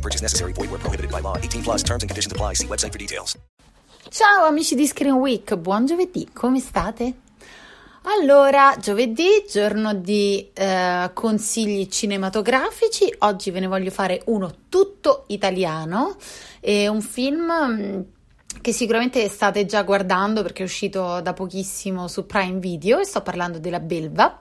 No purchase necessary. Void where prohibited by law. 18 plus terms and conditions apply. See website for details. Ciao amici di Screen Week, buon giovedì, come state? Allora, giovedì, giorno di eh, consigli cinematografici, oggi ve ne voglio fare uno tutto italiano, è un film mm, che sicuramente state già guardando perché è uscito da pochissimo su Prime Video e sto parlando della Belva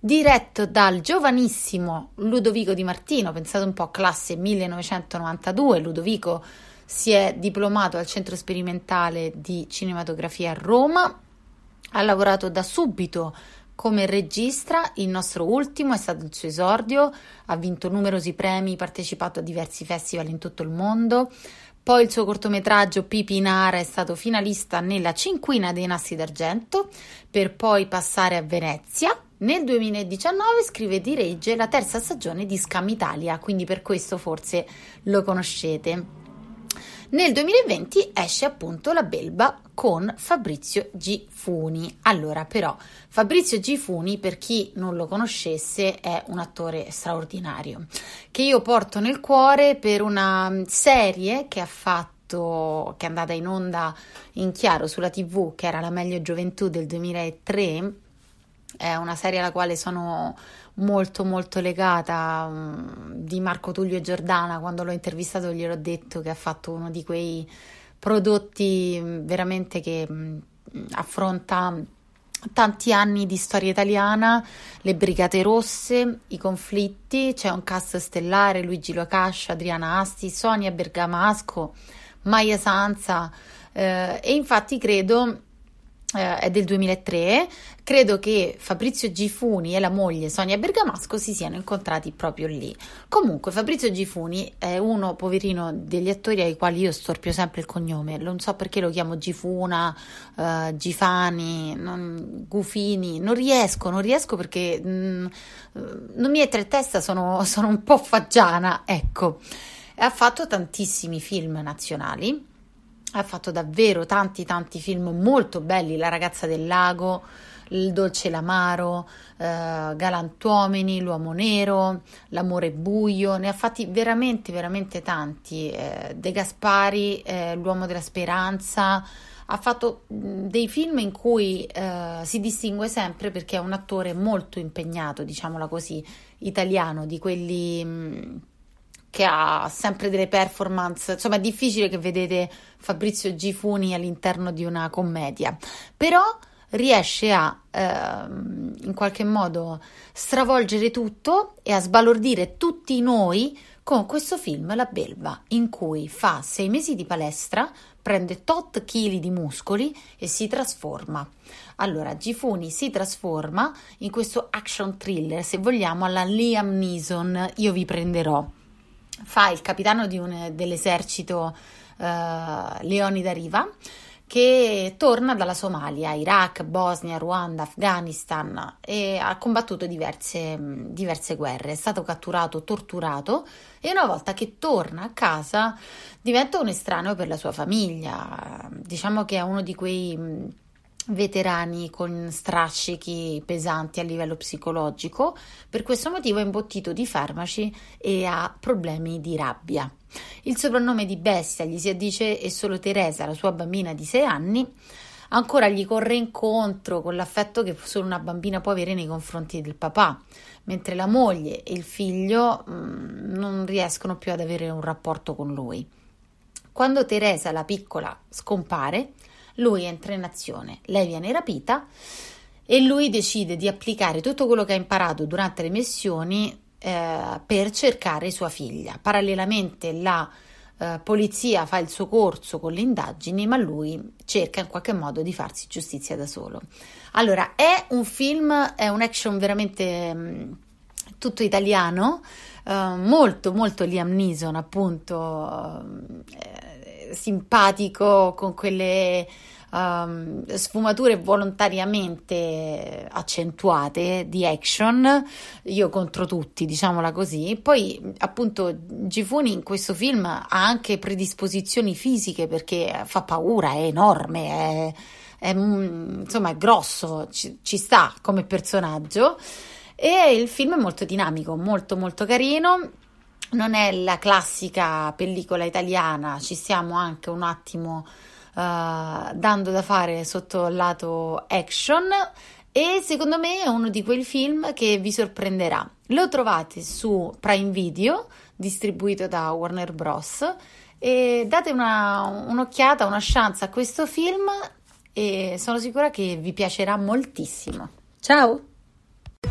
diretto dal giovanissimo Ludovico Di Martino, pensate un po' classe 1992, Ludovico si è diplomato al Centro Sperimentale di Cinematografia a Roma, ha lavorato da subito come regista, il nostro ultimo è stato il suo esordio, ha vinto numerosi premi, partecipato a diversi festival in tutto il mondo. Poi il suo cortometraggio Pipinara è stato finalista nella cinquina dei Nassi d'Argento, per poi passare a Venezia, nel 2019 scrive e dirige la terza stagione di Scam Italia, quindi per questo forse lo conoscete. Nel 2020 esce appunto La Belba con Fabrizio G. Funi. Allora, però, Fabrizio G. Funi, per chi non lo conoscesse, è un attore straordinario che io porto nel cuore per una serie che ha fatto che è andata in onda in chiaro sulla TV, che era La meglio gioventù del 2003 è una serie alla quale sono molto molto legata um, di Marco Tullio Giordana. Quando l'ho intervistato gliel'ho detto che ha fatto uno di quei prodotti mm, veramente che um, affronta tanti anni di storia italiana, le Brigate Rosse, i conflitti, c'è un cast stellare, Luigi Locascia, Adriana Asti, Sonia Bergamasco, Maya Sanza eh, e infatti credo eh, è del 2003, credo che Fabrizio Gifuni e la moglie Sonia Bergamasco si siano incontrati proprio lì. Comunque Fabrizio Gifuni è uno poverino degli attori ai quali io storpio sempre il cognome, non so perché lo chiamo Gifuna, uh, Gifani, non, Gufini, non riesco, non riesco perché mh, mm, non mi entra in testa, sono, sono un po' faggiana, ecco. Ha fatto tantissimi film nazionali ha fatto davvero tanti tanti film molto belli, La ragazza del lago, Il dolce l'amaro, eh, Galantuomini, L'uomo nero, L'amore buio, ne ha fatti veramente veramente tanti. Eh, De Gaspari, eh, L'uomo della speranza, ha fatto dei film in cui eh, si distingue sempre perché è un attore molto impegnato, diciamola così, italiano, di quelli... Mh, che ha sempre delle performance, insomma è difficile che vedete Fabrizio Gifuni all'interno di una commedia, però riesce a ehm, in qualche modo stravolgere tutto e a sbalordire tutti noi con questo film La Belva, in cui fa sei mesi di palestra, prende tot chili di muscoli e si trasforma. Allora, Gifuni si trasforma in questo action thriller, se vogliamo, alla Liam Neeson, io vi prenderò fa il capitano un, dell'esercito uh, Leonida Riva che torna dalla Somalia, Iraq, Bosnia, Ruanda, Afghanistan e ha combattuto diverse, diverse, guerre, è stato catturato, torturato e una volta che torna a casa diventa un estraneo per la sua famiglia. Diciamo che è uno di quei veterani con strascichi pesanti a livello psicologico, per questo motivo è imbottito di farmaci e ha problemi di rabbia. Il soprannome di bestia gli si addice e solo Teresa, la sua bambina di 6 anni, ancora gli corre incontro con l'affetto che solo una bambina può avere nei confronti del papà, mentre la moglie e il figlio mh, mm, non riescono più ad avere un rapporto con lui. Quando Teresa, la piccola, scompare, lui entra in azione, lei viene rapita e lui decide di applicare tutto quello che ha imparato durante le missioni eh, per cercare sua figlia. Parallelamente la eh, polizia fa il suo corso con le indagini, ma lui cerca in qualche modo di farsi giustizia da solo. Allora, è un film, è un action veramente mh, mm, tutto italiano, uh, molto molto Liam Neeson appunto, uh, simpatico con quelle um, sfumature volontariamente accentuate di action, io contro tutti, diciamola così. Poi, appunto, Gifuni in questo film ha anche predisposizioni fisiche perché fa paura, è enorme, è, è insomma, è grosso, ci, ci sta come personaggio. E il film è molto dinamico, molto molto carino non è la classica pellicola italiana, ci stiamo anche un attimo uh, dando da fare sotto il lato action e secondo me è uno di quei film che vi sorprenderà. Lo trovate su Prime Video, distribuito da Warner Bros. E date una, un'occhiata, una chance a questo film e sono sicura che vi piacerà moltissimo. Ciao!